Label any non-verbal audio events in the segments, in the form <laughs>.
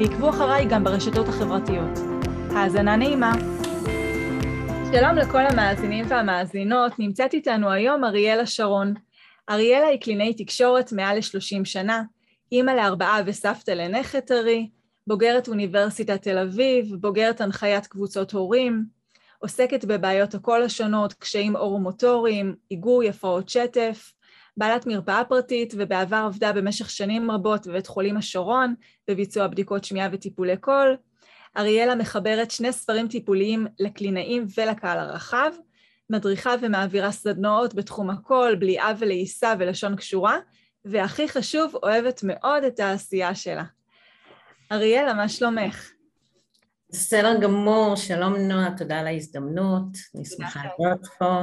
ועקבו אחריי גם ברשתות החברתיות. האזנה נעימה. שלום לכל המאזינים והמאזינות, נמצאת איתנו היום אריאלה שרון. אריאלה היא קלינאי תקשורת מעל ל-30 שנה, אימא לארבעה וסבתא לנכד טרי, בוגרת אוניברסיטת תל אביב, בוגרת הנחיית קבוצות הורים, עוסקת בבעיות הקול השונות, קשיים אורומוטוריים, היגוי, הפרעות שטף, בעלת מרפאה פרטית ובעבר עבדה במשך שנים רבות בבית חולים השרון בביצוע בדיקות שמיעה וטיפולי קול. אריאלה מחברת שני ספרים טיפוליים לקלינאים ולקהל הרחב, מדריכה ומעבירה סדנאות בתחום הקול, בליעה ולעיסה ולשון קשורה, והכי חשוב, אוהבת מאוד את העשייה שלה. אריאלה, מה שלומך? בסדר גמור, שלום נועה, תודה על ההזדמנות, אני שמחה להיות פה.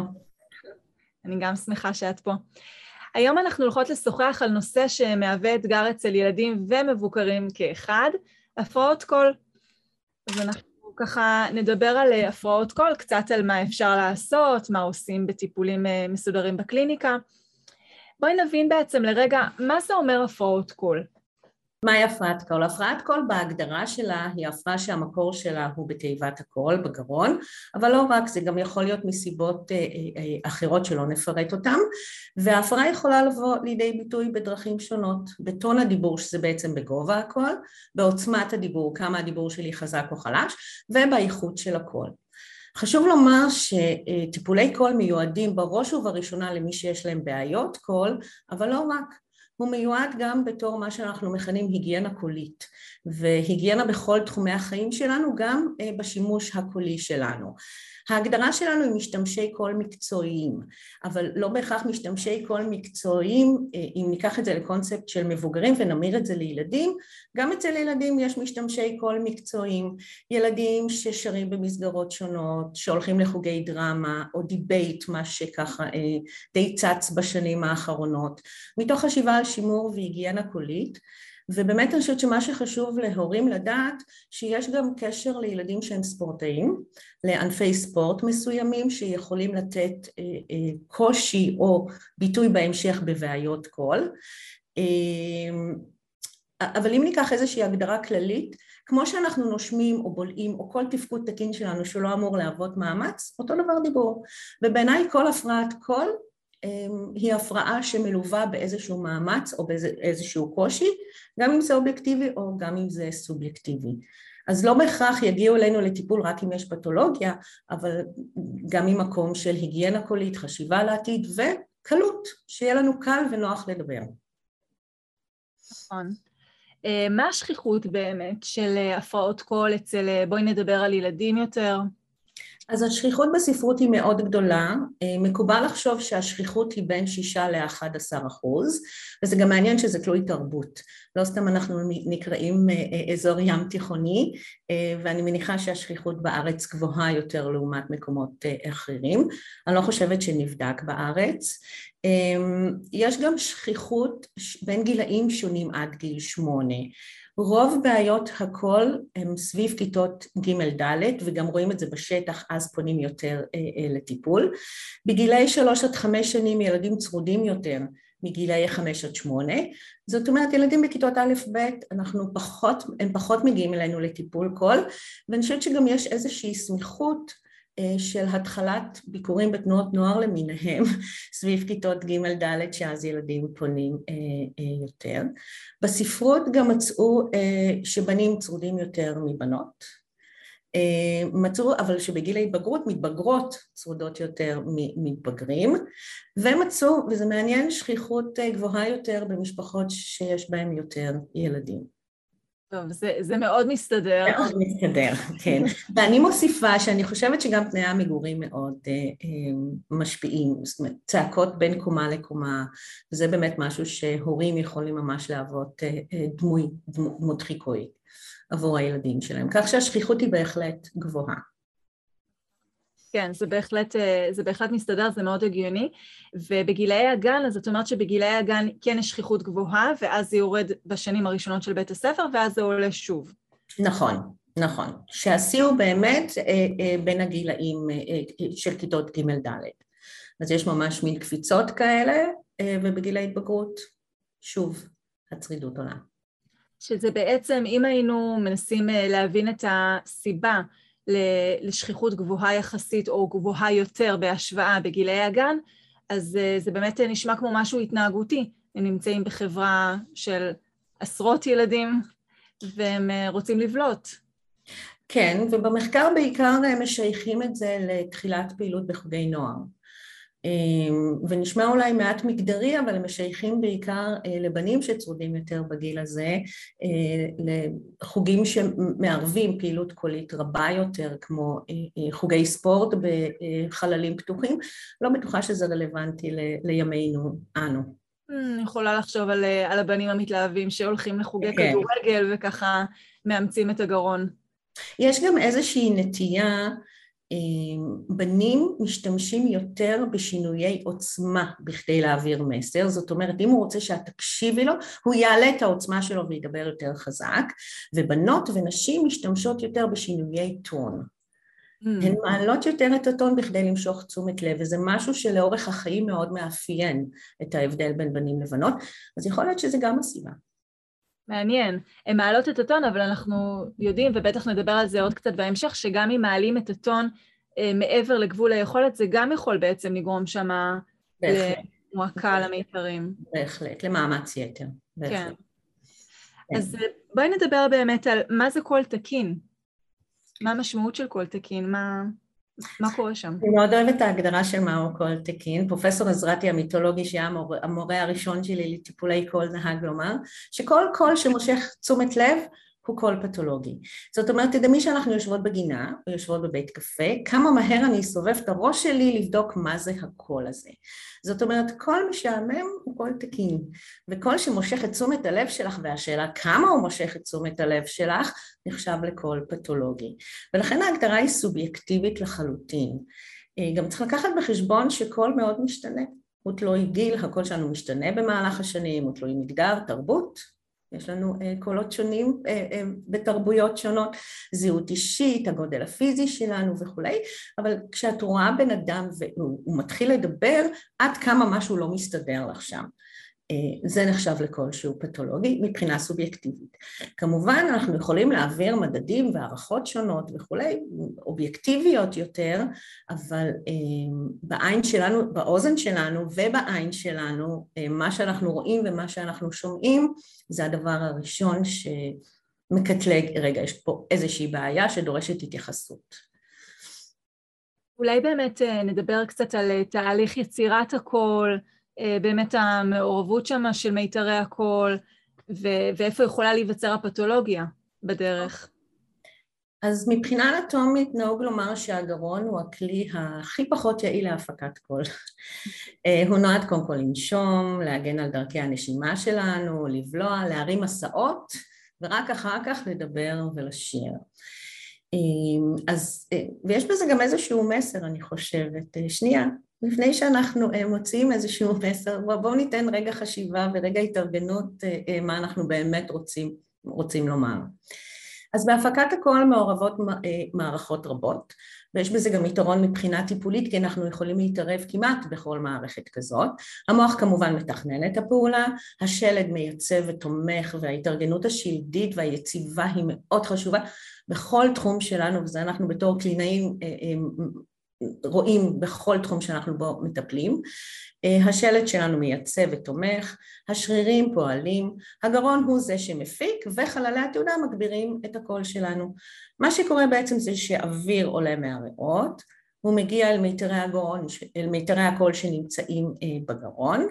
אני גם שמחה שאת פה. היום אנחנו הולכות לשוחח על נושא שמהווה אתגר אצל ילדים ומבוגרים כאחד, הפרעות קול. אז אנחנו ככה נדבר על הפרעות קול, קצת על מה אפשר לעשות, מה עושים בטיפולים אה, מסודרים בקליניקה. בואי נבין בעצם לרגע, מה זה אומר הפרעות קול? מהי הפרעת קול? הפרעת קול בהגדרה שלה היא הפרעה שהמקור שלה הוא בתיבת הקול, בגרון, אבל לא רק, זה גם יכול להיות מסיבות אה, אה, אה, אחרות שלא נפרט אותן, וההפרעה יכולה לבוא לידי ביטוי בדרכים שונות, בטון הדיבור שזה בעצם בגובה הקול, בעוצמת הדיבור, כמה הדיבור שלי חזק או חלש, ובאיכות של הקול. חשוב לומר שטיפולי קול מיועדים בראש ובראשונה למי שיש להם בעיות קול, אבל לא רק. הוא מיועד גם בתור מה שאנחנו מכנים היגיינה קולית והיגיינה בכל תחומי החיים שלנו גם אה, בשימוש הקולי שלנו ההגדרה שלנו היא משתמשי קול מקצועיים, אבל לא בהכרח משתמשי קול מקצועיים, אה, אם ניקח את זה לקונספט של מבוגרים ונמיר את זה לילדים, גם אצל ילדים יש משתמשי קול מקצועיים, ילדים ששרים במסגרות שונות, שהולכים לחוגי דרמה או דיבייט, מה שככה אה, די צץ בשנים האחרונות, מתוך חשיבה על שימור והיגיינה קולית ובאמת אני חושבת שמה שחשוב להורים לדעת שיש גם קשר לילדים שהם ספורטאים, לענפי ספורט מסוימים שיכולים לתת אה, אה, קושי או ביטוי בהמשך בבעיות קול אה, אבל אם ניקח איזושהי הגדרה כללית, כמו שאנחנו נושמים או בולעים או כל תפקוד תקין שלנו שלא אמור להוות מאמץ, אותו דבר דיבור. ובעיניי כל הפרעת קול היא הפרעה שמלווה באיזשהו מאמץ או באיזשהו קושי, גם אם זה אובייקטיבי או גם אם זה סובייקטיבי. אז לא בהכרח יגיעו אלינו לטיפול רק אם יש פתולוגיה, אבל גם ממקום של היגיינה קולית, חשיבה לעתיד וקלות, שיהיה לנו קל ונוח לדבר. נכון. אה, מה השכיחות באמת של אה, הפרעות קול אצל, אה, בואי נדבר על ילדים יותר? אז השכיחות בספרות היא מאוד גדולה, אה, מקובל לחשוב שהשכיחות היא בין שישה לאחד עשר אחוז וזה גם מעניין שזה תלוי תרבות, לא סתם אנחנו נקראים אה, אה, אזור ים תיכוני ואני מניחה שהשכיחות בארץ גבוהה יותר לעומת מקומות אחרים, אני לא חושבת שנבדק בארץ, יש גם שכיחות בין גילאים שונים עד גיל שמונה רוב בעיות הקול הם סביב כיתות ג' ד' וגם רואים את זה בשטח אז פונים יותר אה, אה, לטיפול. בגילאי שלוש עד חמש שנים ילדים צרודים יותר מגילאי חמש עד שמונה, זאת אומרת ילדים בכיתות א' ב' אנחנו פחות, הם פחות מגיעים אלינו לטיפול קול ואני חושבת שגם יש איזושהי סמיכות של התחלת ביקורים בתנועות נוער למיניהם <laughs> סביב כיתות ג' ד' שאז ילדים פונים אה, אה, יותר. בספרות גם מצאו שבנים צרודים יותר מבנות מצאו אבל שבגיל ההתבגרות מתבגרות צרודות יותר ממתבגרים ומצאו וזה מעניין שכיחות גבוהה יותר במשפחות שיש בהן יותר ילדים טוב, זה, זה מאוד מסתדר. מאוד מסתדר, כן. ואני מוסיפה שאני חושבת שגם תנאי המגורים מאוד אה, אה, משפיעים, זאת אומרת, צעקות בין קומה לקומה, וזה באמת משהו שהורים יכולים ממש להוות אה, אה, דמוי, דמות חיקוי עבור הילדים שלהם, כך שהשכיחות היא בהחלט גבוהה. כן, זה בהחלט, אה, זה בהחלט מסתדר, זה מאוד הגיוני. ובגילאי הגן, אז את אומרת שבגילאי הגן כן יש שכיחות גבוהה, ואז זה יורד בשנים הראשונות של בית הספר, ואז זה עולה שוב. נכון, נכון. שהשיא הוא באמת אה, אה, בין הגילאים של כיתות ג'-ד'. אז יש ממש מין קפיצות כאלה, ובגיל ההתבגרות, שוב, הצרידות עולה. שזה בעצם, אם היינו מנסים להבין את הסיבה לשכיחות גבוהה יחסית או גבוהה יותר בהשוואה בגילאי הגן, אז אה, זה באמת נשמע כמו משהו התנהגותי. הם נמצאים בחברה של עשרות ילדים והם אה, רוצים לבלוט. כן, ובמחקר בעיקר משייכים את זה לתחילת פעילות בחוגי נוער. אמ, ונשמע אולי מעט מגדרי, אבל הם משייכים בעיקר אה, לבנים שצרודים יותר בגיל הזה, אה, לחוגים שמערבים פעילות קולית רבה יותר, כמו אה, חוגי ספורט בחללים פתוחים. לא בטוחה שזה רלוונטי לימינו אנו. אני יכולה לחשוב על, על הבנים המתלהבים שהולכים לחוגי כן. כדורגל וככה מאמצים את הגרון. יש גם איזושהי נטייה בנים משתמשים יותר בשינויי עוצמה בכדי להעביר מסר, זאת אומרת אם הוא רוצה שאת תקשיבי לו, הוא יעלה את העוצמה שלו וידבר יותר חזק, ובנות ונשים משתמשות יותר בשינויי טון. Mm. הן מעלות יותר את הטון בכדי למשוך תשומת לב, וזה משהו שלאורך החיים מאוד מאפיין את ההבדל בין בנים לבנות, אז יכול להיות שזה גם הסיבה. מעניין. הן מעלות את הטון, אבל אנחנו יודעים, ובטח נדבר על זה עוד קצת בהמשך, שגם אם מעלים את הטון אה, מעבר לגבול היכולת, זה גם יכול בעצם לגרום שם למועקה למיתרים. בהחלט, למאמץ יתר. בהחלט. כן. כן. אז אה, בואי נדבר באמת על מה זה קול תקין. מה המשמעות של קול תקין? מה... מה קורה שם? אני מאוד אוהבת את ההגדרה של מהו קול תקין. פרופסור עזרתי המיתולוגי, שהיה המורה, המורה הראשון שלי לטיפולי קול, נהג לומר, שכל קול שמושך תשומת לב הוא קול פתולוגי. זאת אומרת, תדמייני שאנחנו יושבות בגינה, או יושבות בבית קפה, כמה מהר אני אסובב את הראש שלי לבדוק מה זה הקול הזה. זאת אומרת, קול משעמם הוא קול תקין, וקול שמושך את תשומת הלב שלך, והשאלה כמה הוא מושך את תשומת הלב שלך, נחשב לקול פתולוגי. ולכן ההגדרה היא סובייקטיבית לחלוטין. אה, גם צריך לקחת בחשבון שקול מאוד משתנה. הוא תלוי גיל, הקול שלנו משתנה במהלך השנים, הוא תלוי מגדר, תרבות, יש לנו אה, קולות שונים אה, אה, בתרבויות שונות, זהות אישית, הגודל הפיזי שלנו וכולי, אבל כשאת רואה בן אדם והוא מתחיל לדבר, עד כמה משהו לא מסתדר לך שם. אה, זה נחשב לקול שהוא פתולוגי מבחינה סובייקטיבית. כמובן אנחנו יכולים להעביר מדדים והערכות שונות וכולי, אובייקטיביות יותר, אבל אה, בעין שלנו, באוזן שלנו ובעין שלנו, אה, מה שאנחנו רואים ומה שאנחנו שומעים זה הדבר הראשון שמקטלג, רגע, יש פה איזושהי בעיה שדורשת התייחסות. אולי באמת נדבר קצת על תהליך יצירת הקול, באמת המעורבות שם של מיתרי הקול, ו- ואיפה יכולה להיווצר הפתולוגיה בדרך. אז מבחינה אנטומית נהוג לומר שהגרון הוא הכלי הכי פחות יעיל להפקת קול. אה, הוא נועד קודם כל לנשום, להגן על דרכי הנשימה שלנו, לבלוע, להרים מסעות, ורק אחר כך לדבר ולשיר. אה, אז, ויש בזה גם איזשהו מסר, אני חושבת. שנייה, לפני שאנחנו אה, מוציאים איזשהו מסר, בואו ניתן רגע חשיבה ורגע התארגנות אה, אה, מה אנחנו באמת רוצים, רוצים לומר. אז בהפקת הקול מעורבות מערכות רבות, ויש בזה גם יתרון מבחינה טיפולית, כי אנחנו יכולים להתערב כמעט בכל מערכת כזאת. המוח כמובן מתכנן את הפעולה, השלד מייצב ותומך, וההתארגנות השלדית והיציבה היא מאוד חשובה בכל תחום שלנו, וזה אנחנו בתור קלינאים רואים בכל תחום שאנחנו בו מטפלים. אה, השלט שלנו מייצב ותומך, השרירים פועלים, הגרון הוא זה שמפיק וחללי התעודה מגבירים את הקול שלנו. מה שקורה בעצם זה שאוויר עולה מהריאות, הוא מגיע אל מיתרי הגרון, אל מיתרי הקול שנמצאים אה, בגרון,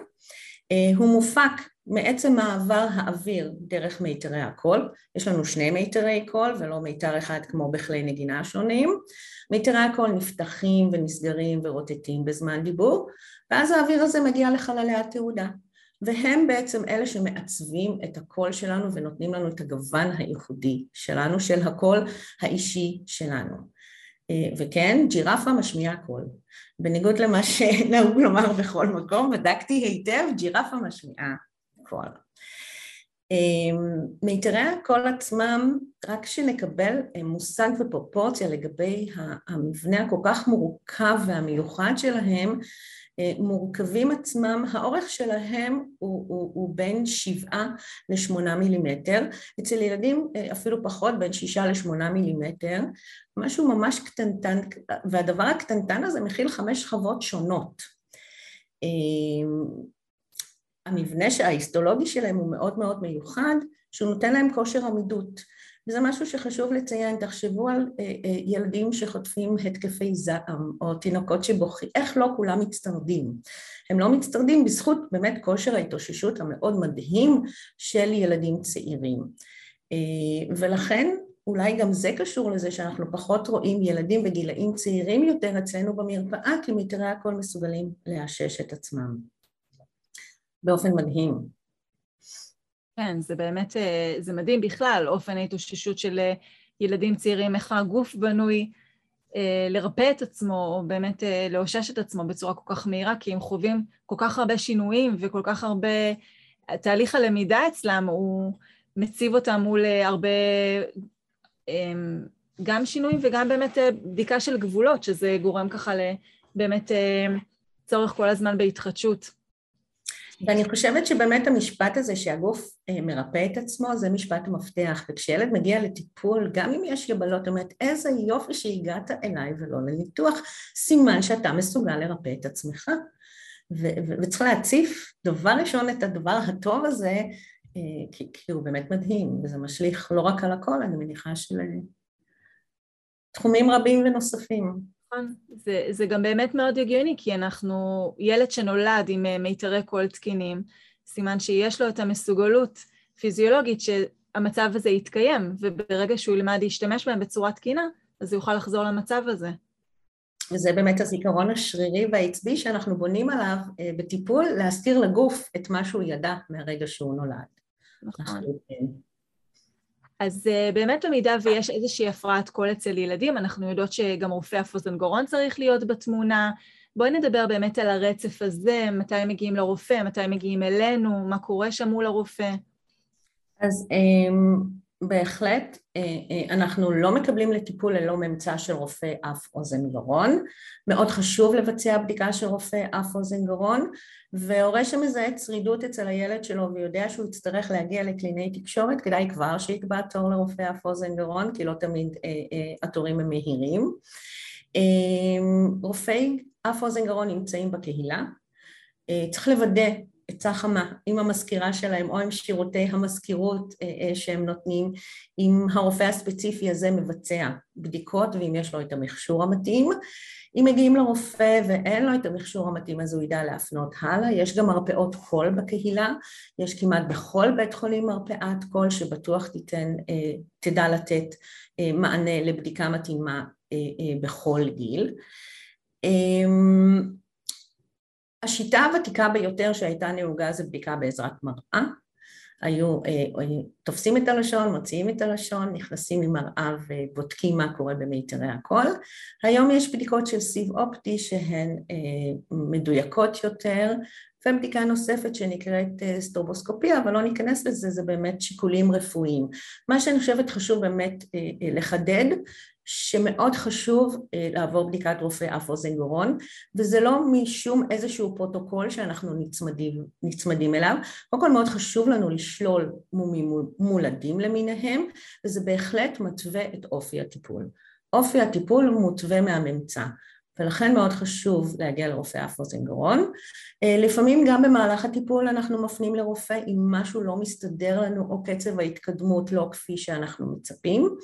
אה, הוא מופק מעצם מעבר האוויר דרך מיתרי הקול, יש לנו שני מיתרי קול ולא מיתר אחד כמו בכלי נגינה שונים, מיתרי הקול נפתחים ונסגרים ורוטטים בזמן דיבור ואז האוויר הזה מגיע לחללי התהודה והם בעצם אלה שמעצבים את הקול שלנו ונותנים לנו את הגוון הייחודי שלנו, של הקול האישי שלנו. אה, וכן, ג'ירפה משמיעה קול. בניגוד למה שנהוג לומר בכל מקום, בדקתי היטב, ג'ירפה משמיעה קול. אה, מיתרי הקול עצמם, רק שנקבל אה, מושג ופרופורציה לגבי המבנה הכל כך מורכב והמיוחד שלהם, אה, מורכבים עצמם, האורך שלהם הוא, הוא, הוא בין שבעה לשמונה מילימטר, אצל ילדים אה, אפילו פחות, בין שישה לשמונה מילימטר, משהו ממש קטנטן, והדבר הקטנטן הזה מכיל חמש שכבות שונות. המבנה ההיסטולוגי שלהם הוא מאוד מאוד מיוחד, שהוא נותן להם כושר עמידות. וזה משהו שחשוב לציין, תחשבו על אה, אה, ילדים שחוטפים התקפי זעם או תינוקות שבוכים, איך לא כולם מצטרדים. הם לא מצטרדים בזכות באמת כושר ההתאוששות המאוד מדהים של ילדים צעירים. אה, ולכן אולי גם זה קשור לזה שאנחנו פחות רואים ילדים בגילאים צעירים יותר אצלנו במרפאה, כי מיתרי הקול מסוגלים לאשש את עצמם. באופן מדהים. כן, זה באמת, אה, זה מדהים בכלל, אופן ההתאוששות של אה, ילדים צעירים, איך הגוף בנוי אה, לרפא את עצמו, או באמת לאושש את עצמו בצורה כל כך מהירה, כי הם חווים כל כך הרבה שינויים וכל כך הרבה... תהליך הלמידה אצלם, הוא מציב אותם מול הרבה גם שינויים וגם באמת בדיקה של גבולות, שזה גורם ככה לבאמת צורך כל הזמן בהתחדשות. ואני חושבת שבאמת המשפט הזה שהגוף אה, מרפא את עצמו זה משפט המפתח. וכשילד מגיע לטיפול גם אם יש יבלות אומרת איזה יופי שהגעת אליי ולא לניתוח. סימן שאתה מסוגל לרפא את עצמך. וצריך להציף דבר ראשון את הדבר הטוב הזה אה, כי, כי הוא באמת מדהים וזה משליך לא רק על הכל אני מניחה של תחומים רבים ונוספים נכון, זה, זה גם באמת מאוד הגיוני, כי אנחנו, ילד שנולד עם אה, מיתרי קול תקינים, סימן שיש לו את המסוגלות פיזיולוגית שהמצב הזה יתקיים, וברגע שהוא ילמד להשתמש בהם בצורה תקינה, אז הוא יוכל לחזור למצב הזה. וזה באמת הזיכרון השרירי והעצבי שאנחנו בונים עליו אה, בטיפול, להסתיר לגוף את מה שהוא ידע מהרגע שהוא נולד. נכון. אז uh, באמת במידה ויש איזושהי הפרעת קול אצל ילדים, אנחנו יודעות שגם רופא גרון צריך להיות בתמונה. בואי נדבר באמת על הרצף הזה, מתי מגיעים לרופא, מתי מגיעים אלינו, מה קורה שם מול הרופא. אז um, בהחלט אה, אה, אנחנו לא מקבלים לטיפול ללא ממצא של רופא אף אוזן גרון, מאוד חשוב לבצע בדיקה של רופא אף אוזן גרון והורה שמזהה צרידות אצל הילד שלו ויודע שהוא יצטרך להגיע לקליני תקשורת כדאי כבר שיקבע תור לרופא אף אוזן גרון כי לא תמיד אה, התורים הם מהירים. רופאי אף אוזן גרון נמצאים בקהילה, צריך לוודא עצה חמה עם המזכירה שלהם או עם שירותי המזכירות אה, אה, שהם נותנים, אם הרופא הספציפי הזה מבצע בדיקות ואם יש לו את המכשור המתאים. אם מגיעים לרופא ואין לו את המכשור המתאים אז הוא ידע להפנות הלאה, יש גם מרפאות קול בקהילה, יש כמעט בכל בית חולים מרפאת קול שבטוח תיתן, אה, תדע לתת מענה לבדיקה מתאימה בכל גיל. השיטה הוותיקה ביותר שהייתה נהוגה זה בדיקה בעזרת מראה. היו אה, תופסים את הלשון, מוציאים את הלשון, נכנסים עם מראה ובודקים מה קורה במיתרי הקול. היום יש בדיקות של סיב אופטי שהן אה, מדויקות יותר, ובדיקה נוספת שנקראת אה, סטרובוסקופיה, אבל לא ניכנס לזה, זה באמת שיקולים רפואיים. מה שאני חושבת חשוב באמת לחדד, שמאוד חשוב אה, לעבור בדיקת רופא אף אוזן גרון וזה לא משום איזשהו פרוטוקול שאנחנו נצמדים, נצמדים אליו, קודם כל מאוד חשוב לנו לשלול מומים מולדים למיניהם וזה בהחלט מתווה את אופי הטיפול. אופי הטיפול מותווה מהממצא ולכן מאוד חשוב להגיע לרופא אף אוזן גרון. אה, לפעמים גם במהלך הטיפול אנחנו מפנים לרופא אם משהו לא מסתדר לנו או קצב ההתקדמות לא כפי שאנחנו מצפים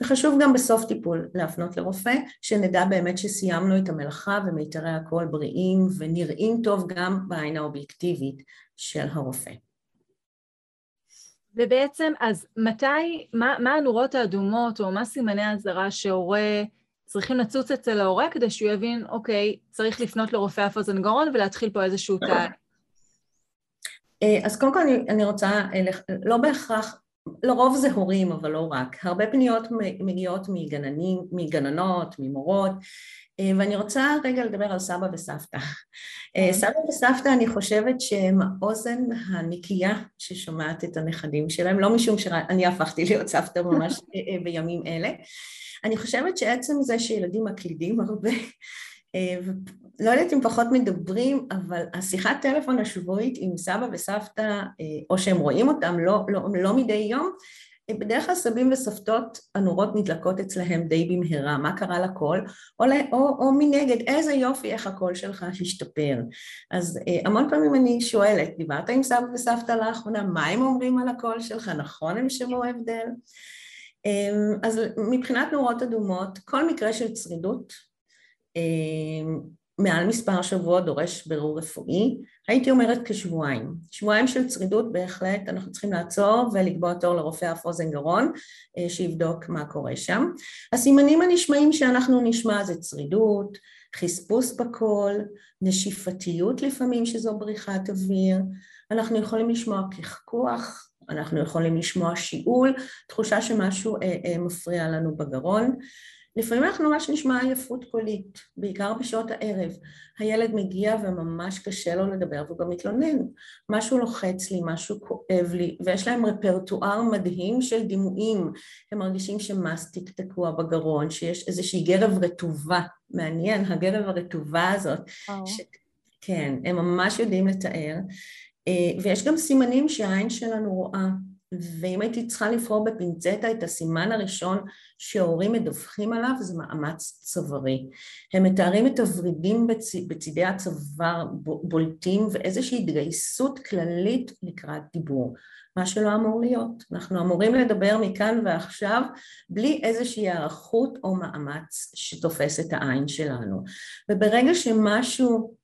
וחשוב גם בסוף טיפול להפנות לרופא שנדע באמת שסיימנו את המלאכה ומיתרי הקול בריאים ונראים טוב גם בעין האובייקטיבית של הרופא. ובעצם, אז מתי, מה, מה הנורות האדומות או מה סימני האזהרה שהורה צריכים לצוץ אצל ההורה כדי שהוא יבין, אוקיי, צריך לפנות לרופא אף אוזן גרון ולהתחיל פה איזשהו תהליך? אה, אז קודם כל אני, אני רוצה, אה, לא בהכרח, לרוב זה הורים, אבל לא רק. הרבה פניות מגיעות מגננים, מגננות, ממורות, אה, ואני רוצה רגע לדבר על סבא וסבתא. אוקיי. סבא וסבתא, אני חושבת שהם האוזן הנקייה ששומעת את הנכדים שלהם, לא משום שאני הפכתי להיות סבתא ממש בימים אלה. אני חושבת שעצם זה שילדים מקלידים הרבה, אה, לא יודעת אם פחות מדברים, אבל השיחת טלפון השבועית עם סבא וסבתא, אה, או שהם רואים אותם לא, לא, לא מדי יום, אה, בדרך כלל סבים וסבתות הנורות נדלקות אצלהם די במהרה, מה קרה לקול, או, או, או מנגד, איזה יופי איך הקול שלך השתפר. אז המון פעמים אני שואלת, דיברת עם סבא וסבתא לאחרונה, מה הם אומרים על הקול שלך, נכון הם שמעו הבדל? אז מבחינת נורות אדומות, כל מקרה של צרידות אמ, מעל מספר שבועות דורש בירור רפואי, הייתי אומרת כשבועיים. שבועיים של צרידות בהחלט אנחנו צריכים לעצור ולקבוע תור לרופא אף אוזן גרון אה, שיבדוק מה קורה שם. הסימנים הנשמעים שאנחנו נשמע זה צרידות, חספוס בקול, נשיפתיות לפעמים שזו בריחת אוויר, אנחנו יכולים לשמוע קחקוח, אנחנו יכולים לשמוע שיעול, תחושה שמשהו אה, אה, מפריע לנו בגרון. לפעמים אנחנו ממש נשמע עייפות קולית, בעיקר בשעות הערב. הילד מגיע וממש קשה לו לדבר והוא גם מתלונן. משהו לוחץ לי, משהו כואב לי, ויש להם רפרטואר מדהים של דימויים. הם מרגישים שמסטיק תקוע בגרון, שיש איזושהי גרב רטובה. מעניין, הגרב הרטובה הזאת. ש... כן, הם ממש יודעים לתאר. אה, ויש גם סימנים שהעין שלנו רואה. ואם הייתי צריכה לבחור בפינצטה את הסימן הראשון שהורים מדווחים עליו זה מאמץ צווארי. הם מתארים את הוורידים בצ... בצידי הצוואר בולטים ואיזושהי התגייסות כללית לקראת דיבור, מה שלא אמור להיות. אנחנו אמורים לדבר מכאן ועכשיו בלי איזושהי הערכות או מאמץ שתופס את העין שלנו. וברגע שמשהו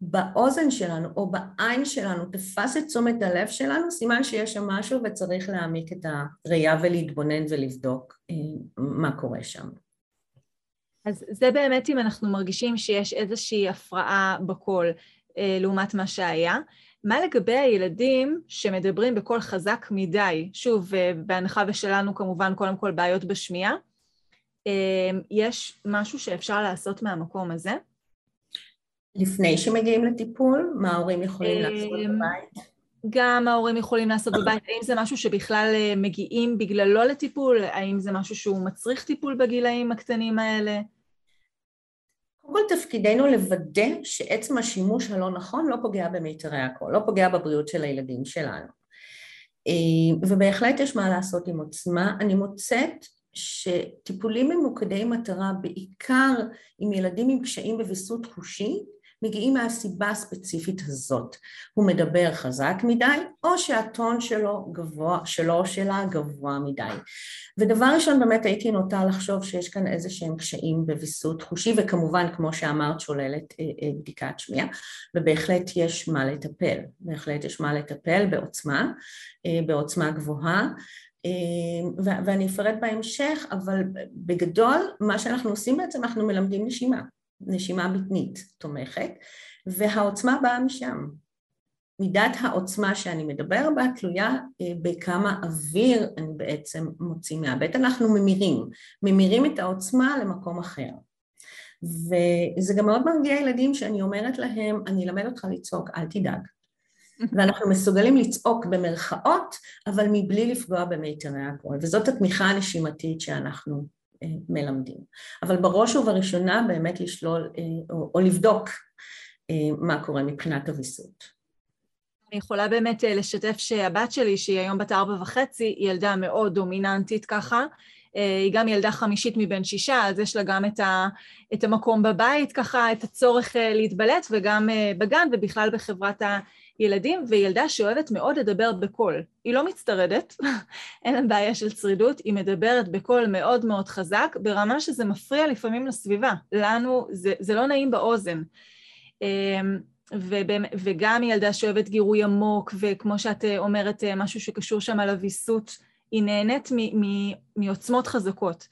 באוזן שלנו או בעין שלנו תפס את תשומת הלב שלנו, סימן שיש שם משהו וצריך להעמיק את הראייה ולהתבונן ולבדוק אה, מה קורה שם. אז זה באמת אם אנחנו מרגישים שיש איזושהי הפרעה בקול אה, לעומת מה שהיה. מה לגבי הילדים שמדברים בקול חזק מדי? שוב, אה, בהנחה ושלנו כמובן קודם כל בעיות בשמיעה. יש משהו שאפשר לעשות מהמקום הזה? לפני שמגיעים לטיפול? מה ההורים יכולים לעשות אמ, בבית? גם ההורים יכולים לעשות בבית, האם זה משהו שבכלל אה, מגיעים בגללו לטיפול? האם זה משהו שהוא מצריך טיפול בגילאים הקטנים האלה? קודם כל תפקידנו לוודא שעצם השימוש הלא נכון לא פוגע במיתרי הקול, לא פוגע בבריאות של הילדים שלנו. אה, ובהחלט יש מה לעשות עם עוצמה. אני מוצאת שטיפולים ממוקדי מטרה, בעיקר עם ילדים עם קשיים בוויסות חושי, מגיעים מהסיבה הספציפית הזאת. הוא מדבר חזק מדי, או שהטון שלו גבוה, שלו או שלה גבוה מדי. ודבר ראשון באמת הייתי נוטה לחשוב שיש כאן איזה שהם קשיים בוויסות חושי, וכמובן כמו שאמרת שוללת אה, אה, בדיקת שמיעה, ובהחלט יש מה לטפל, בהחלט יש מה לטפל בעוצמה, אה, בעוצמה גבוהה. ואני אפרט בהמשך, אבל בגדול מה שאנחנו עושים בעצם אנחנו מלמדים נשימה. נשימה בטנית תומכת, והעוצמה באה משם. מידת העוצמה שאני מדבר בה תלויה אה, בכמה אוויר אני בעצם מוציא מהבטן, אנחנו ממירים, ממירים את העוצמה למקום אחר. וזה גם מאוד מרגיע ילדים שאני אומרת להם, אני אלמד אותך לצעוק, אל תדאג. <laughs> ואנחנו מסוגלים לצעוק במרכאות, אבל מבלי לפגוע במיתרי הקול, וזאת התמיכה הנשימתית שאנחנו מלמדים. אבל בראש ובראשונה באמת לשלול אה, או, לבדוק אה, מה קורה מבחינת הוויסות. אני יכולה באמת אה, לשתף שהבת שלי, שהיא היום בת ארבע וחצי, היא ילדה מאוד דומיננטית ככה. היא גם ילדה חמישית מבין שישה, אז יש לה גם את, ה, את המקום בבית, ככה, את הצורך להתבלט, וגם בגן ובכלל בחברת ילדים וילדה שאוהבת מאוד לדבר בקול. היא לא מצטרדת, <laughs> אין לה בעיה של צרידות, היא מדברת בקול מאוד מאוד חזק, ברמה שזה מפריע לפעמים לסביבה. לנו זה, זה לא נעים באוזן. אמ, וגם ילדה שאוהבת גירוי עמוק, וכמו שאת אומרת, משהו שקשור שם על הוויסות, היא נהנית מעוצמות חזקות.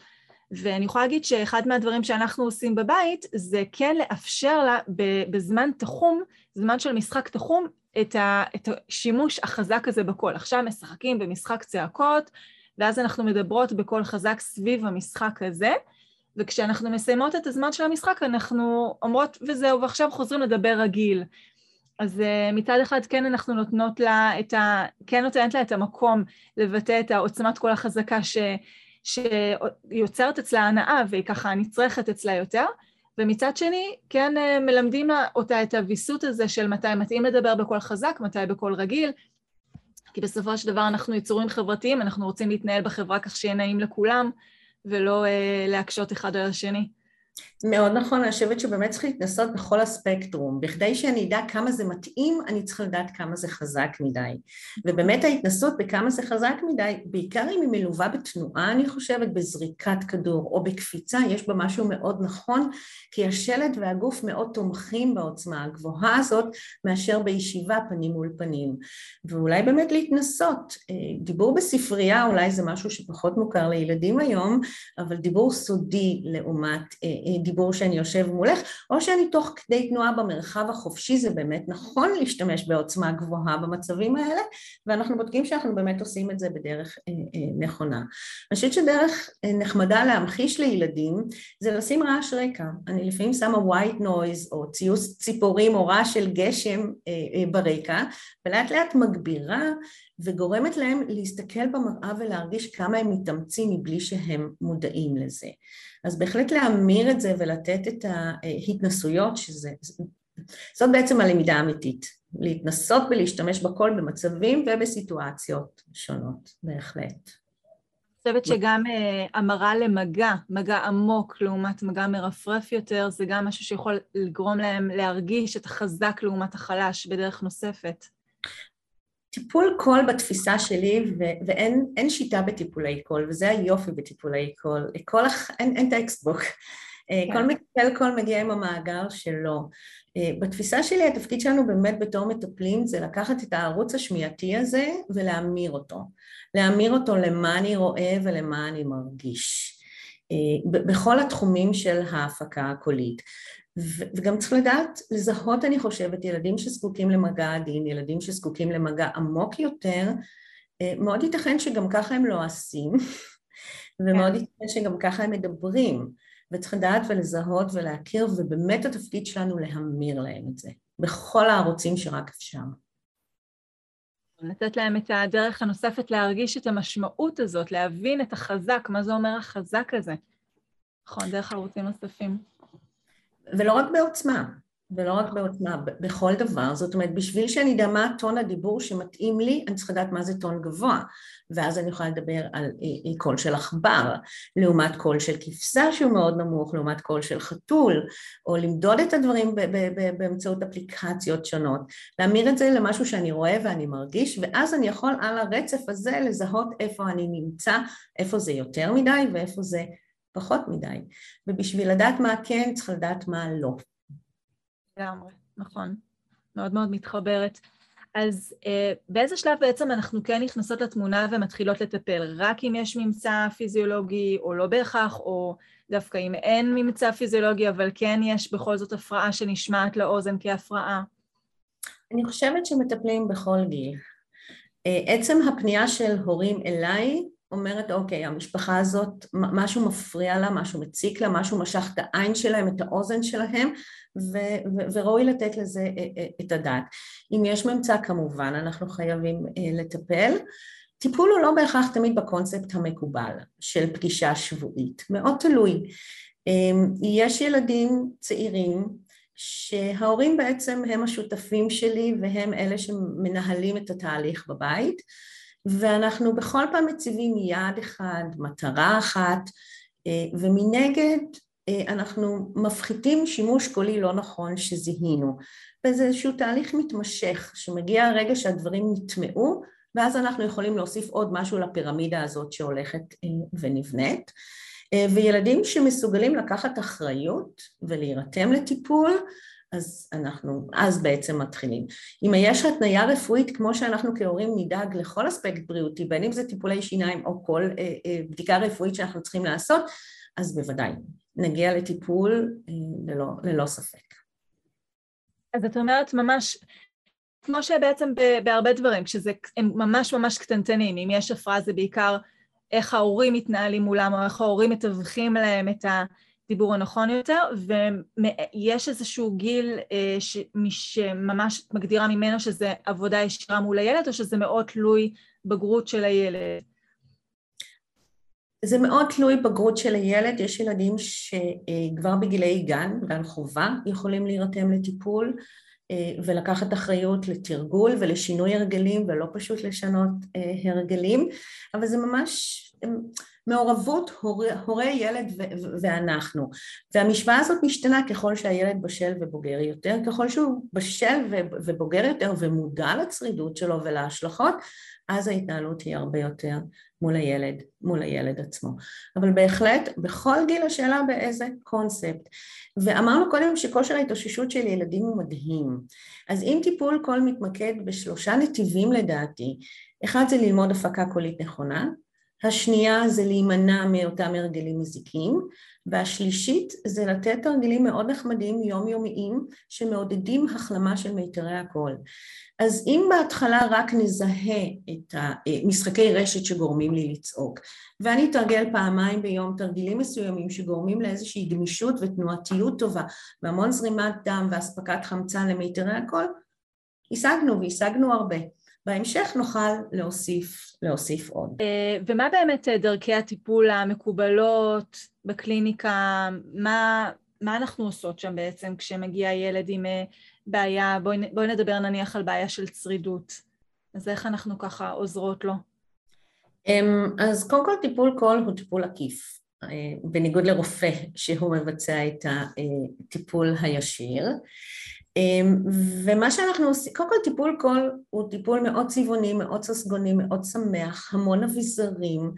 ואני יכולה להגיד שאחד מהדברים שאנחנו עושים בבית זה כן לאפשר לה בזמן תחום, זמן של משחק תחום, את, ה, את השימוש החזק הזה בקול. עכשיו משחקים במשחק צעקות, ואז אנחנו מדברות בקול חזק סביב המשחק הזה, וכשאנחנו מסיימות את הזמן של המשחק אנחנו אומרות וזהו, ועכשיו חוזרים לדבר רגיל. אז uh, מצד אחד כן אנחנו נותנות לה את ה... כן נותנת לה את המקום לבטא את העוצמת קול החזקה ש... שיוצרת אצלה הנאה והיא ככה נצרכת אצלה יותר, ומצד שני, כן אה, מלמדים אותה את הוויסות הזה של מתי מתאים לדבר בקול חזק, מתי בקול רגיל, כי בסופו של דבר אנחנו יצורים חברתיים, אנחנו רוצים להתנהל בחברה כך שיהיה נעים לכולם, ולא אה, להקשות אחד על השני. מאוד נכון, אני חושבת שבאמת צריך להתנסות בכל הספקטרום. בכדי שאני אדע כמה זה מתאים, אני צריכה לדעת כמה זה חזק מדי. ובאמת ההתנסות בכמה זה חזק מדי, בעיקר אם היא מלווה בתנועה, אני חושבת, בזריקת כדור או בקפיצה, יש בה משהו מאוד נכון, כי השלד והגוף מאוד תומכים בעוצמה הגבוהה הזאת, מאשר בישיבה פנים מול פנים. ואולי באמת להתנסות. אה, דיבור בספרייה אולי זה משהו שפחות מוכר לילדים היום, אבל דיבור סודי לעומת דיבור שאני יושב מולך, או שאני תוך כדי תנועה במרחב החופשי, זה באמת נכון להשתמש בעוצמה גבוהה במצבים האלה, ואנחנו בודקים שאנחנו באמת עושים את זה בדרך אה, אה, נכונה. אני חושבת שדרך אה, נחמדה להמחיש לילדים זה לשים רעש רקע. אני לפעמים שמה white noise או ציוס ציפורים או רעש של גשם אה, אה, ברקע, ולאט לאט מגבירה וגורמת להם להסתכל במראה ולהרגיש כמה הם מתאמצים מבלי שהם מודעים לזה. אז בהחלט להמיר את זה ולתת את ההתנסויות, שזה, זאת בעצם הלמידה האמיתית, להתנסות ולהשתמש בכל במצבים ובסיטואציות שונות, בהחלט. אני חושבת שגם uh, המרה למגע, מגע עמוק לעומת מגע מרפרף יותר, זה גם משהו שיכול לגרום להם להרגיש את החזק לעומת החלש בדרך נוספת. טיפול קול בתפיסה שלי, ו- ואין שיטה בטיפולי קול, וזה היופי בטיפולי קול, קול אין, אין textbook. אה, כן. כל מטפל קול מגיע עם המאגר שלו. אה, בתפיסה שלי התפקיד שלנו באמת בתור מטפלים זה לקחת את הערוץ השמיעתי הזה ולהמיר אותו. להמיר אותו למה אני רואה ולמה אני מרגיש. אה, בכל התחומים של ההפקה הקולית. וגם צריך לדעת לזהות אני חושבת ילדים שזקוקים למגע עדין, ילדים שזקוקים למגע עמוק יותר, אה, מאוד ייתכן שגם ככה הם לועסים <laughs> ומאוד כן. ייתכן שגם ככה הם מדברים וצריך לדעת ולזהות ולהכיר ובאמת התפקיד שלנו להמיר להם את זה בכל הערוצים שרק אפשר. לתת להם את הדרך הנוספת להרגיש את המשמעות הזאת, להבין את החזק, מה זה אומר החזק הזה. נכון, דרך ערוצים נוספים. ולא רק בעוצמה, ולא רק בעוצמה, בכל דבר, זאת אומרת בשביל שאני אדע מה טון הדיבור שמתאים לי, אני צריכה לדעת מה זה טון גבוה, ואז אני יכולה לדבר על אה, אה, קול של עכבר, לעומת קול של כבשה שהוא מאוד נמוך, לעומת קול של חתול, או למדוד את הדברים באמצעות אפליקציות שונות, להמיר את זה למשהו שאני רואה ואני מרגיש, ואז אני יכול על הרצף הזה לזהות איפה אני נמצא, איפה זה יותר מדי ואיפה זה פחות מדי, ובשביל לדעת מה כן צריך לדעת מה לא. לגמרי, נכון. מאוד מאוד מתחברת. אז אה, באיזה שלב בעצם אנחנו כן נכנסות לתמונה ומתחילות לטפל? רק אם יש ממצא פיזיולוגי או לא בהכרח, או דווקא אם אין ממצא פיזיולוגי אבל כן יש בכל זאת הפרעה שנשמעת לאוזן כהפרעה? אני חושבת שמטפלים בכל גיל. אה, עצם הפנייה של הורים אליי אומרת אוקיי המשפחה הזאת משהו מפריע לה, משהו מציק לה, משהו משך את העין שלהם, את האוזן שלהם ו- ו- וראוי לתת לזה אה, אה, את הדעת. אם יש ממצא כמובן אנחנו חייבים אה, לטפל. טיפול הוא לא בהכרח תמיד בקונספט המקובל של פגישה שבועית, מאוד תלוי. יש ילדים צעירים שההורים בעצם הם השותפים שלי והם אלה שמנהלים את התהליך בבית ואנחנו בכל פעם מציבים יעד אחד, מטרה אחת, אה, ומנגד אה, אנחנו מפחיתים שימוש קולי לא נכון שזיהינו. וזה איזשהו תהליך מתמשך, שמגיע הרגע שהדברים נטמעו, ואז אנחנו יכולים להוסיף עוד משהו לפירמידה הזאת שהולכת אה, ונבנית. וילדים שמסוגלים לקחת אחריות ולהירתם לטיפול, אז אנחנו, אז בעצם מתחילים. אם יש התניה רפואית, כמו שאנחנו כהורים נדאג לכל אספקט בריאותי, בין אם זה טיפולי שיניים או כל אה, אה, בדיקה רפואית שאנחנו צריכים לעשות, אז בוודאי, נגיע לטיפול אה, ללא, ללא ספק. אז את אומרת ממש, כמו שבעצם בהרבה דברים, כשזה הם ממש ממש קטנטנים, אם יש הפרעה זה בעיקר איך ההורים מתנהלים מולם, או איך ההורים מתווכים להם את הדיבור הנכון יותר, ויש איזשהו גיל אה, שממש מגדירה ממנו שזה עבודה ישירה מול הילד, או שזה מאוד תלוי בגרות של הילד? זה מאוד תלוי בגרות של הילד, יש ילדים שכבר בגילי גן, גן חובה, יכולים להירתם לטיפול אה, ולקחת אחריות לתרגול ולשינוי הרגלים ולא פשוט לשנות אה, הרגלים, אבל זה ממש מעורבות הורי, הורי ילד ואנחנו. והמשוואה הזאת משתנה ככל שהילד בשל ובוגר יותר, ככל שהוא בשל ובוגר יותר ומודע לצרידות שלו ולהשלכות, אז ההתנהלות היא הרבה יותר מול הילד, מול הילד עצמו. אבל בהחלט, בכל גיל השאלה באיזה קונספט. ואמרנו קודם שכושר ההתאוששות של ילדים הוא מדהים. אז אם טיפול קול מתמקד בשלושה נתיבים לדעתי, אחד זה ללמוד הפקה קולית נכונה, השנייה זה להימנע מאותם הרגלים מזיקים, והשלישית זה לתת הרגלים מאוד נחמדים יומיומיים שמעודדים החלמה של מיתרי הקול. אז אם בהתחלה רק נזהה את המשחקי רשת שגורמים לי לצעוק, ואני אתרגל פעמיים ביום תרגילים מסוימים שגורמים לאיזושהי גמישות ותנועתיות טובה והמון זרימת דם ואספקת חמצן למיתרי הקול, השגנו והשגנו הרבה. בהמשך נוכל להוסיף, להוסיף עוד. אה, ומה באמת אה, דרכי הטיפול המקובלות בקליניקה? מה, מה אנחנו עושות שם בעצם כשמגיע ילד עם אה, בעיה? בואי, בואי נדבר נניח על בעיה של צרידות. אז איך אנחנו ככה עוזרות לו? אמ, אז קודם כל טיפול קול הוא טיפול עקיף, בניגוד לרופא שהוא מבצע את הטיפול הישיר. אמ, ומה שאנחנו עושים, קודם כל טיפול קול הוא טיפול מאוד צבעוני, מאוד ססגוני, מאוד שמח, המון אביזרים,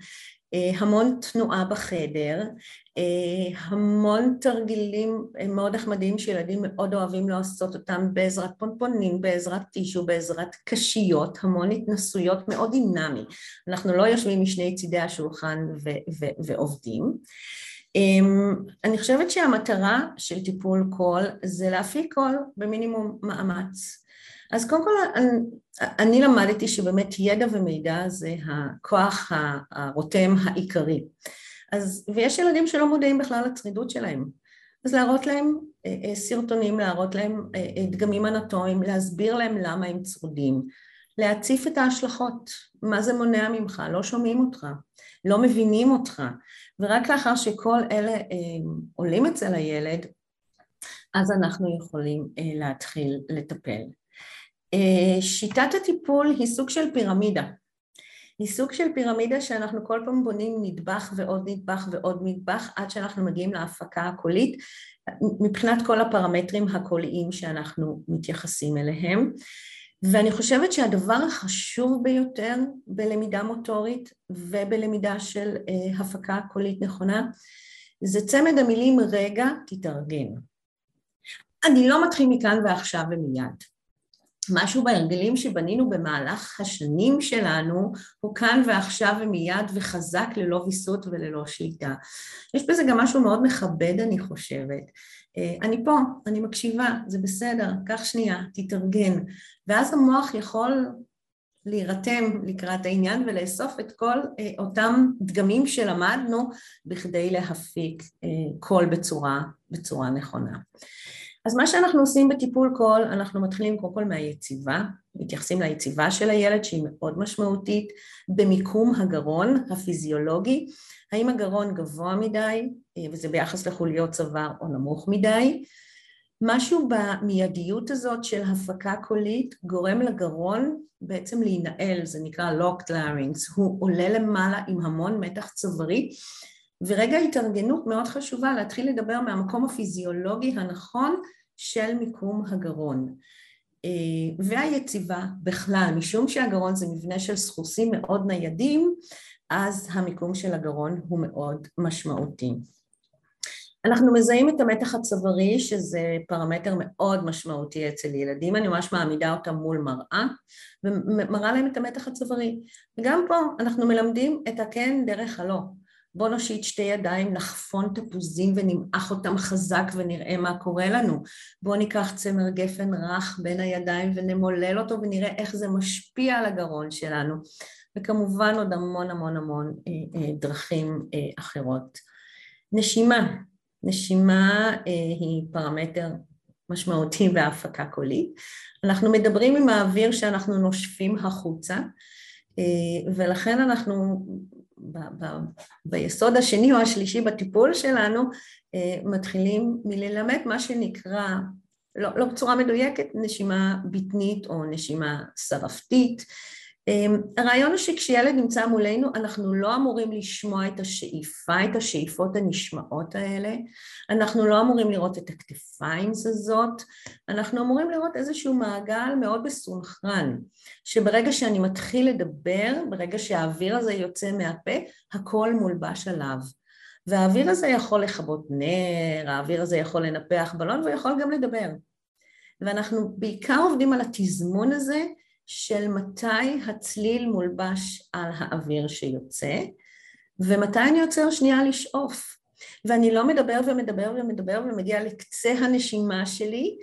אה, המון תנועה בחדר, אה, המון תרגילים אה, מאוד נחמדים שילדים מאוד אוהבים לעשות אותם בעזרת פונפונים, בעזרת טישו, בעזרת קשיות, המון התנסויות מאוד דינמי. אנחנו לא יושבים משני צידי השולחן ו- ו- ועובדים. אמ, אני חושבת שהמטרה של טיפול קול זה להפיק קול במינימום מאמץ. אז קודם כל אני, אני למדתי שבאמת ידע ומידע זה הכוח הרותם העיקרי. אז, ויש ילדים שלא מודעים בכלל לצרידות שלהם. אז להראות להם אה, אה, סרטונים, להראות להם אה, דגמים אנטומיים, להסביר להם למה הם צרודים, להציף את ההשלכות, מה זה מונע ממך, לא שומעים אותך, לא מבינים אותך, ורק לאחר שכל אלה אה, עולים אצל הילד, אז אנחנו יכולים אה, להתחיל לטפל. אה, שיטת הטיפול היא סוג של פירמידה. היא סוג של פירמידה שאנחנו כל פעם בונים נדבך ועוד נדבך ועוד נדבך עד שאנחנו מגיעים להפקה הקולית מבחינת כל הפרמטרים הקוליים שאנחנו מתייחסים אליהם. ואני חושבת שהדבר החשוב ביותר בלמידה מוטורית ובלמידה של אה, הפקה קולית נכונה זה צמד המילים רגע תתארגן. אני לא מתחיל מכאן ועכשיו ומיד. משהו בהרגלים שבנינו במהלך השנים שלנו הוא כאן ועכשיו ומיד וחזק ללא ויסות וללא שליטה. יש בזה גם משהו מאוד מכבד אני חושבת. אה, אני פה, אני מקשיבה, זה בסדר, קח שנייה, תתארגן. ואז המוח יכול להירתם לקראת העניין ולאסוף את כל אה, אותם דגמים שלמדנו בכדי להפיק אה, קול בצורה, בצורה נכונה. אז מה שאנחנו עושים בטיפול קול, אנחנו מתחילים קודם כל מהיציבה, מתייחסים ליציבה של הילד שהיא מאוד משמעותית, במיקום הגרון הפיזיולוגי, האם הגרון גבוה מדי, אה, וזה ביחס לחוליות צוואר, או נמוך מדי, משהו במיידיות הזאת של הפקה קולית גורם לגרון בעצם להינעל, זה נקרא locked larynx, הוא עולה למעלה עם המון מתח צווארי ורגע התארגנות מאוד חשובה להתחיל לדבר מהמקום הפיזיולוגי הנכון של מיקום הגרון. אה, והיציבה בכלל, משום שהגרון זה מבנה של סחוסים מאוד ניידים, אז המיקום של הגרון הוא מאוד משמעותי. אנחנו מזהים את המתח הצווארי, שזה פרמטר מאוד משמעותי אצל ילדים, אני ממש מעמידה אותם מול מראה ומראה להם את המתח הצווארי. וגם פה אנחנו מלמדים את הכן דרך הלא. בוא נושיט שתי ידיים, נחפון תפוזים ונמעך אותם חזק ונראה מה קורה לנו. בוא ניקח צמר גפן רך בין הידיים ונמולל אותו ונראה איך זה משפיע על הגרון שלנו. וכמובן עוד המון המון המון אה, אה, דרכים אה, אחרות. נשימה, נשימה אה, היא פרמטר משמעותי בהפקה קולית. אנחנו מדברים עם האוויר שאנחנו נושפים החוצה, אה, ולכן אנחנו ב, ב, ביסוד השני או השלישי בטיפול שלנו אה, מתחילים מללמד מה שנקרא, לא, לא בצורה מדויקת, נשימה בטנית או נשימה שרפתית, הרעיון הוא שכשילד נמצא מולנו אנחנו לא אמורים לשמוע את השאיפה, את השאיפות הנשמעות האלה, אנחנו לא אמורים לראות את הכתפיים זזות, אנחנו אמורים לראות איזשהו מעגל מאוד מסונכרן, שברגע שאני מתחיל לדבר, ברגע שהאוויר הזה יוצא מהפה, הכל מולבש עליו. והאוויר הזה יכול לכבות נר, האוויר הזה יכול לנפח בלון ויכול גם לדבר. ואנחנו בעיקר עובדים על התזמון הזה של מתי הצליל מולבש על האוויר שיוצא, ומתי אני עוצר שנייה לשאוף. ואני לא מדבר ומדבר ומדבר ומגיע לקצה הנשימה שלי,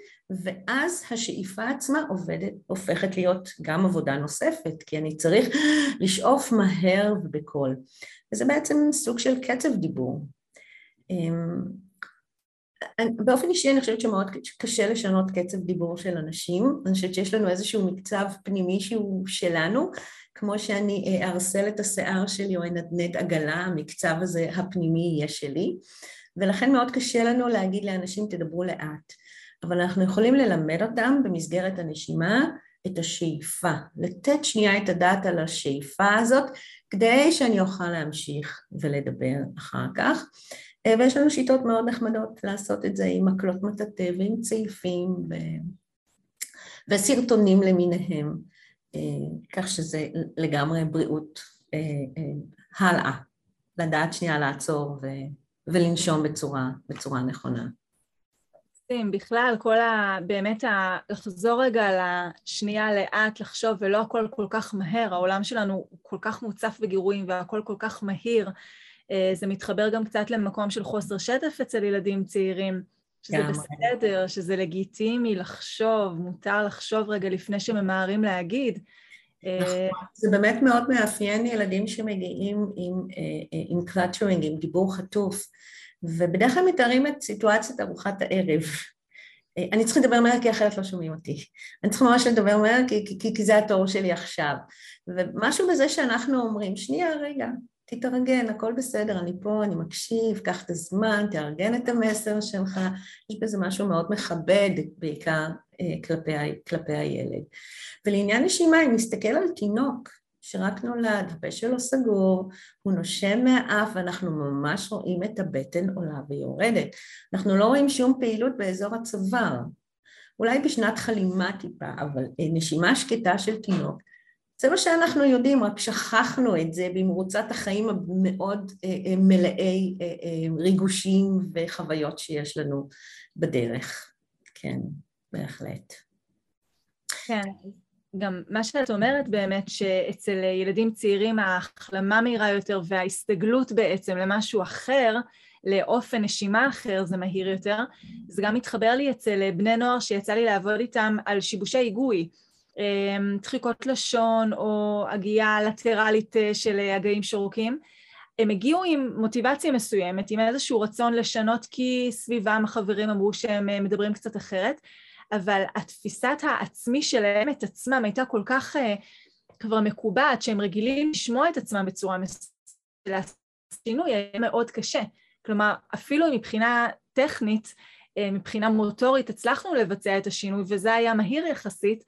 ואז השאיפה עצמה עובדת, הופכת להיות גם עבודה נוספת, כי אני צריך לשאוף מהר ובקול. וזה בעצם סוג של קצב דיבור. באופן אישי אני חושבת שמאוד קשה לשנות קצב דיבור של אנשים, אני חושבת שיש לנו איזשהו מקצב פנימי שהוא שלנו, כמו שאני ארסל את השיער שלי או אנדנד עגלה, המקצב הזה הפנימי יהיה שלי, ולכן מאוד קשה לנו להגיד לאנשים תדברו לאט, אבל אנחנו יכולים ללמד אותם במסגרת הנשימה את השאיפה, לתת שנייה את הדעת על השאיפה הזאת כדי שאני אוכל להמשיך ולדבר אחר כך. אה, ויש לנו שיטות מאוד נחמדות לעשות את זה עם מקלות מטאטא ועם צעיפים ו... וסרטונים למיניהם, אה, כך שזה לגמרי בריאות אה, הלאה, לדעת שנייה לעצור ו... ולנשום בצורה, בצורה נכונה. בכלל, כל ה... באמת ה... לחזור רגע לשנייה לאט, לחשוב, ולא הכל כל כך מהר, העולם שלנו הוא כל כך מוצף בגירויים והכל כל כך מהיר. אה, זה מתחבר גם קצת למקום של חוסר שטף אצל ילדים צעירים, שזה גם. בסדר, שזה לגיטימי לחשוב, מותר לחשוב רגע לפני שממהרים להגיד. אה, נכון, זה באמת מאוד מאפיין ילדים שמגיעים עם, אה, עם cluttering, עם דיבור חטוף, ובדרך כלל מתארים את סיטואציית ארוחת הערב. אני צריכה לדבר מהר כי אחרת לא שומעים אותי. אני צריכה ממש לדבר מהר כי, כי, כי זה התור שלי עכשיו. ומשהו בזה שאנחנו אומרים, שנייה רגע, תתארגן, הכל בסדר, אני פה, אני מקשיב, קח את הזמן, תארגן את המסר שלך, יש בזה משהו מאוד מכבד בעיקר אה, כלפי, כלפי הילד. ולעניין נשימה, אם נסתכל על תינוק שרק נולד, הפה שלו סגור, הוא נושם מהאף ואנחנו ממש רואים את הבטן עולה ויורדת. אנחנו לא רואים שום פעילות באזור הצוואר. אולי בשנת חלימה טיפה, אבל אה, נשימה שקטה של תינוק זה מה שאנחנו יודעים, רק שכחנו את זה במרוצת החיים המאוד אה, אה, מלאי ריגושים וחוויות שיש לנו בדרך. כן, בהחלט. כן, גם מה שאת אומרת באמת, שאצל ילדים צעירים ההחלמה מהירה יותר וההסתגלות בעצם למשהו אחר, לאופן נשימה אחר, זה מהיר יותר, זה גם מתחבר לי אצל בני נוער שיצא לי לעבוד איתם על שיבושי היגוי. אמ, דחיקות לשון או הגייה לטרלית אה, של הגאים שרוקים, הם הגיעו עם מוטיבציה מסוימת, עם איזשהו רצון לשנות כי סביבם החברים אמרו שהם אה, מדברים קצת אחרת, אבל התפיסת העצמי שלהם את עצמם הייתה כל כך uh, כבר מקובעת, שהם רגילים לשמוע את עצמם בצורה מסוימת, השינוי היה מאוד קשה. כלומר, אפילו מבחינה טכנית, מבחינה מוטורית, הצלחנו לבצע את השינוי, וזה היה מהיר יחסית,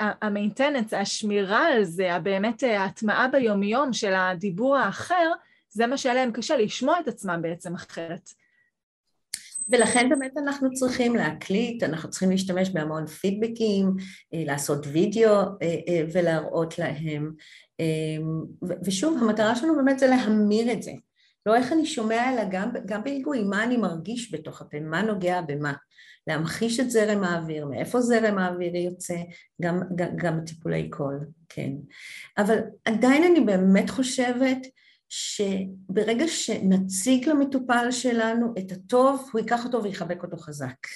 המיינטננס, השמירה על זה, באמת ההטמעה ביומיום של הדיבור האחר, זה מה שהיה להם קשה, לשמוע את עצמם בעצם אחרת. ולכן באמת אנחנו צריכים להקליט, אנחנו צריכים להשתמש בהמון פידבקים, אה, לעשות וידאו אה, אה, ולהראות להם. ושוב, המטרה שלנו באמת זה להמיר את זה. לא איך אני שומע, אלא גם, גם בהיגוי, מה אני מרגיש בתוך הפה, מה נוגע במה. להמחיש את זרם האוויר, מאיפה זרם האוויר יוצא, גם, גם, גם טיפולי קול, כן. אבל עדיין אני באמת חושבת שברגע שנציג למטופל שלנו את הטוב, הוא ייקח אותו ויחבק אותו חזק.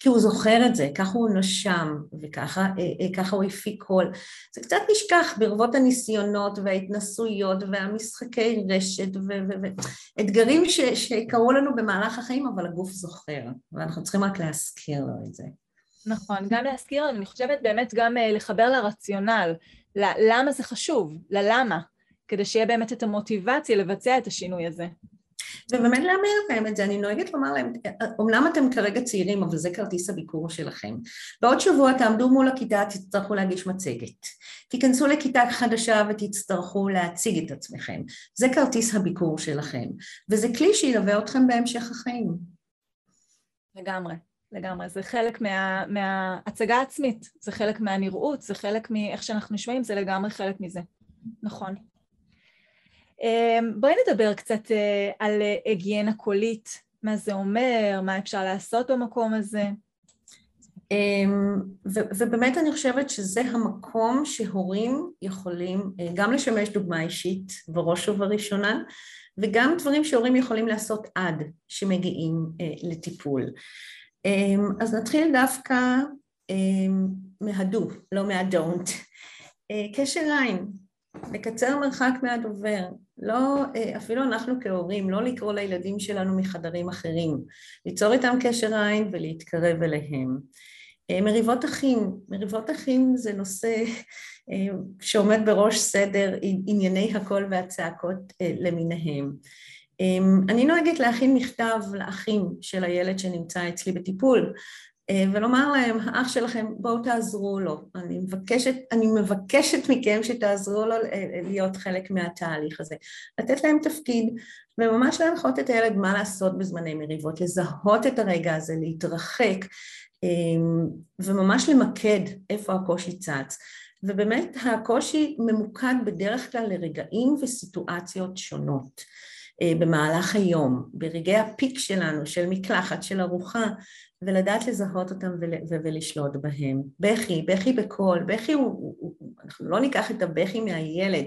כי הוא זוכר את זה, ככה הוא נשם וככה אה, אה, הוא הפיק קול. זה קצת נשכח ברבות הניסיונות וההתנסויות והמשחקי רשת ואתגרים שקרו לנו במהלך החיים, אבל הגוף זוכר, ואנחנו צריכים רק להזכיר לו את זה. נכון, גם להזכיר, אני חושבת באמת גם אה, לחבר לרציונל, למה זה חשוב, ללמה, כדי שיהיה באמת את המוטיבציה לבצע את השינוי הזה. ובאמת להמר להם את זה, אני נוהגת לומר להם, אמנם אתם כרגע צעירים, אבל זה כרטיס הביקור שלכם. בעוד שבוע תעמדו מול הכיתה, תצטרכו להגיש מצגת. תיכנסו לכיתה חדשה ותצטרכו להציג את עצמכם. זה כרטיס הביקור שלכם, וזה כלי שילווה אתכם בהמשך החיים. לגמרי. לגמרי, זה חלק מה, מההצגה העצמית, זה חלק מהנראות, זה חלק מאיך שאנחנו נשמעים, זה לגמרי חלק מזה. נכון. אמ, בואי נדבר קצת אה, על אה, היגיינה קולית, מה זה אומר, מה אפשר לעשות במקום הזה. אמ, ובאמת אני חושבת שזה המקום שהורים יכולים אה, גם לשמש דוגמה אישית בראש ובראשונה, וגם דברים שהורים יכולים לעשות עד שמגיעים לטיפול. אמ, אז נתחיל דווקא מהדו, לא מהדונט. קשר עין, לקצר מרחק מהדובר, לא, אה, אפילו אנחנו כהורים, לא לקרוא לילדים שלנו מחדרים אחרים, ליצור איתם קשר עין ולהתקרב אליהם. אה, מריבות אחים, מריבות אחים זה נושא אה, שעומד בראש סדר ענייני הקול והצעקות למיניהם. אני נוהגת להכין מכתב לאחים של הילד שנמצא אצלי בטיפול, ולומר להם, האח שלכם, בואו תעזרו לו. אני מבקשת, אני מבקשת מכם שתעזרו לו אה, להיות חלק מהתהליך הזה. לתת להם תפקיד, וממש להנחות את הילד מה לעשות בזמני מריבות, לזהות את הרגע הזה, להתרחק, אה, וממש למקד איפה הקושי צץ. ובאמת הקושי ממוקד בדרך כלל לרגעים וסיטואציות שונות. במהלך היום, ברגעי הפיק שלנו, של מקלחת, של ארוחה, ולדעת לזהות אותם ול, ולשלוט בהם. בכי, בכי בקול, בכי הוא, הוא, אנחנו לא ניקח את הבכי מהילד,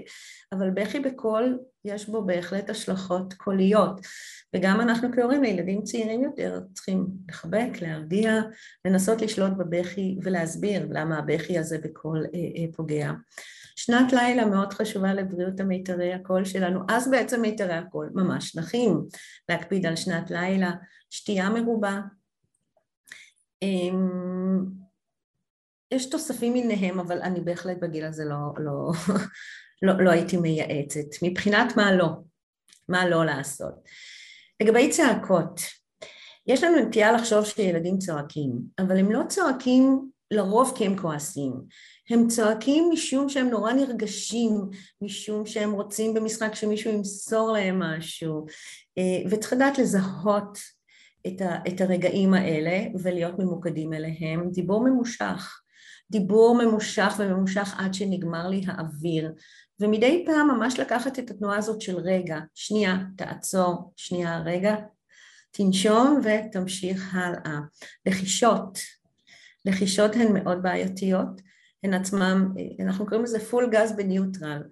אבל בכי בקול יש בו בהחלט השלכות קוליות, וגם אנחנו כהורים לילדים צעירים יותר צריכים לחבק, להרגיע, לנסות לשלוט בבכי ולהסביר למה הבכי הזה בקול אה, אה, פוגע. שנת לילה מאוד חשובה לבריאות המיתרי הקול שלנו, אז בעצם מיתרי הקול ממש נחים, להקפיד על שנת לילה, שתייה מרובה, אמ, יש תוספים מיניהם, אבל אני בהחלט בגיל הזה לא, לא, לא, לא הייתי מייעצת. מבחינת מה לא, מה לא לעשות. לגבי צעקות, יש לנו נטייה לחשוב שילדים צועקים, אבל הם לא צועקים לרוב כי הם כועסים. הם צועקים משום שהם נורא נרגשים, משום שהם רוצים במשחק שמישהו ימסור להם משהו, אה, וצריך לדעת לזהות את, ה, את הרגעים האלה ולהיות ממוקדים אליהם. דיבור ממושך, דיבור ממושך וממושך עד שנגמר לי האוויר, ומדי פעם ממש לקחת את התנועה הזאת של רגע, שנייה, תעצור, שנייה, רגע, תנשום ותמשיך הלאה. לחישות, לחישות הן מאוד בעייתיות, הן עצמם, אנחנו קוראים לזה פול גז בניוטרל.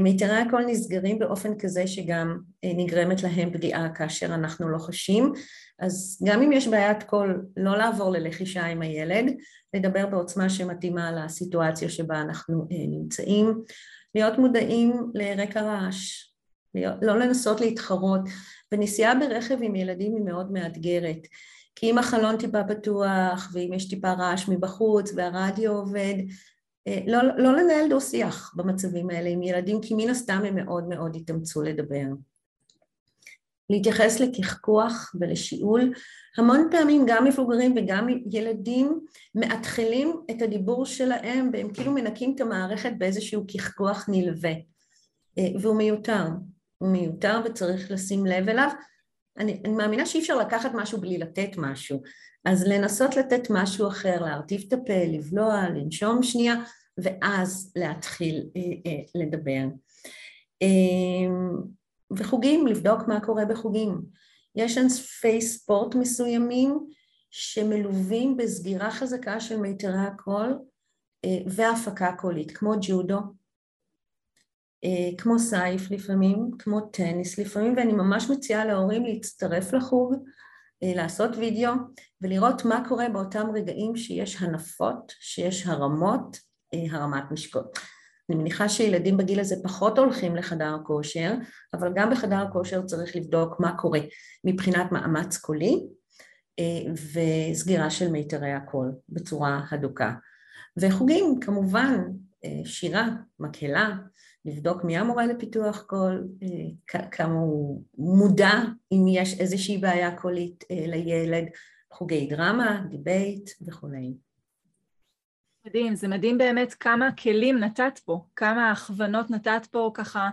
מיתרי הקול נסגרים באופן כזה שגם נגרמת להם פגיעה כאשר אנחנו לא חשים, אז גם אם יש בעיית קול, לא לעבור ללחישה עם הילד, לדבר בעוצמה שמתאימה לסיטואציה שבה אנחנו אה, נמצאים, להיות מודעים לרקע רעש, לא לנסות להתחרות, ונסיעה ברכב עם ילדים היא מאוד מאתגרת, כי אם החלון טיפה פתוח, ואם יש טיפה רעש מבחוץ, והרדיו עובד, אה, לא, לא לנהל דו שיח במצבים האלה עם ילדים, כי מן הסתם הם מאוד מאוד יתאמצו לדבר. להתייחס לקחקוח ולשיעול. המון פעמים גם מבוגרים וגם ילדים מאתחלים את הדיבור שלהם והם כאילו מנקים את המערכת באיזשהו קחקוח נלווה אה, והוא מיותר, הוא מיותר וצריך לשים לב אליו. אני, אני מאמינה שאי אפשר לקחת משהו בלי לתת משהו, אז לנסות לתת משהו אחר, להרטיב את הפה, לבלוע, לנשום שנייה ואז להתחיל אה, אה, לדבר. אה, וחוגים, לבדוק מה קורה בחוגים. יש ענפי ספורט מסוימים שמלווים בסגירה חזקה של מיתרי הקול אה, והפקה קולית, כמו ג'ודו, כמו סייף לפעמים, כמו טניס לפעמים, ואני ממש מציעה להורים להצטרף לחוג, אה, לעשות וידאו ולראות מה קורה באותם רגעים שיש הנפות, שיש הרמות, הרמת משקות. אני מניחה שילדים בגיל הזה פחות הולכים לחדר כושר, אבל גם בחדר כושר צריך לבדוק מה קורה מבחינת מאמץ קולי וסגירה של מיתרי הקול בצורה הדוקה. וחוגים, כמובן, שירה, מקהלה, לבדוק מי המורה לפיתוח קול, כמה הוא מודע אם יש איזושהי בעיה קולית לילד, חוגי דרמה, debate וכולי. מדהים, זה מדהים באמת כמה כלים נתת פה, כמה הכוונות נתת פה ככה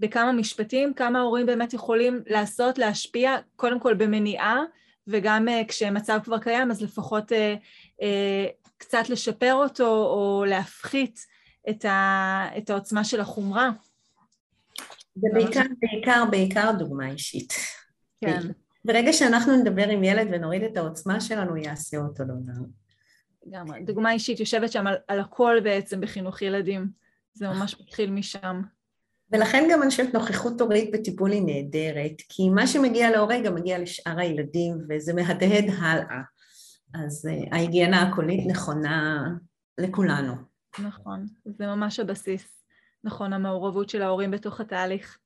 בכמה משפטים, כמה הורים באמת יכולים לעשות, להשפיע, קודם כל במניעה, וגם אה, כשמצב כבר קיים, אז לפחות קצת לשפר אותו או להפחית את, ה, את העוצמה של החומרה. זה בעיקר, בעיקר, בעיקר דוגמה אישית. כן. ברגע שאנחנו נדבר עם ילד ונוריד את העוצמה שלנו, הוא יעשה אותו דבר. לגמרי. דוגמה אישית יושבת שם על, על הכל בעצם בחינוך ילדים. זה ממש מתחיל משם. ולכן גם אני חושבת נוכחות הורית בטיפול היא נהדרת, כי מה שמגיע להורה גם מגיע לשאר הילדים וזה מהדהד הלאה. אז uh, ההיגיינה הקולית נכונה לכולנו. נכון, זה ממש הבסיס. נכון, המעורבות של ההורים בתוך התהליך.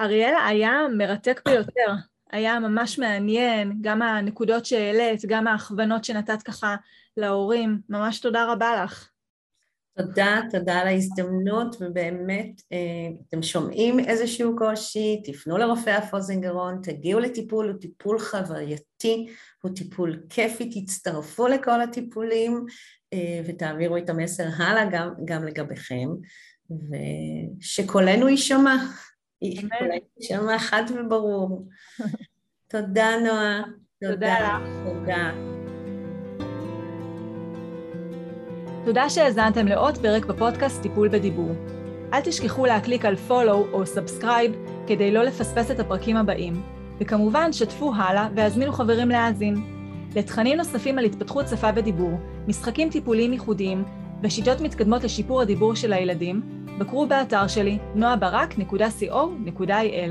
אריאלה היה מרתק ביותר. היה ממש מעניין, גם הנקודות שהעלית, גם ההכוונות שנתת ככה להורים. ממש תודה רבה לך. תודה, תודה על ההזדמנות, ובאמת, אה, אתם שומעים איזשהו קושי, תפנו לרופא אף אוזן גרון, תגיעו לטיפול, הוא טיפול חווייתי, הוא טיפול כיפי, תצטרפו לכל הטיפולים אה, ותעבירו את המסר הלאה גם, גם לגביכם, ושקולנו יישמע. יישמע חד וברור. <laughs> תודה, נועה. תודה לך. תודה. תודה שהאזנתם לעוד פרק בפודקאסט טיפול בדיבור. אל תשכחו להקליק על follow או subscribe כדי לא לפספס את הפרקים הבאים, וכמובן שתפו הלאה והזמינו חברים להאזין. לתכנים נוספים על התפתחות שפה ודיבור, משחקים טיפוליים ייחודיים ושיטות מתקדמות לשיפור הדיבור של הילדים, בקרו באתר שלי noabarak.co.il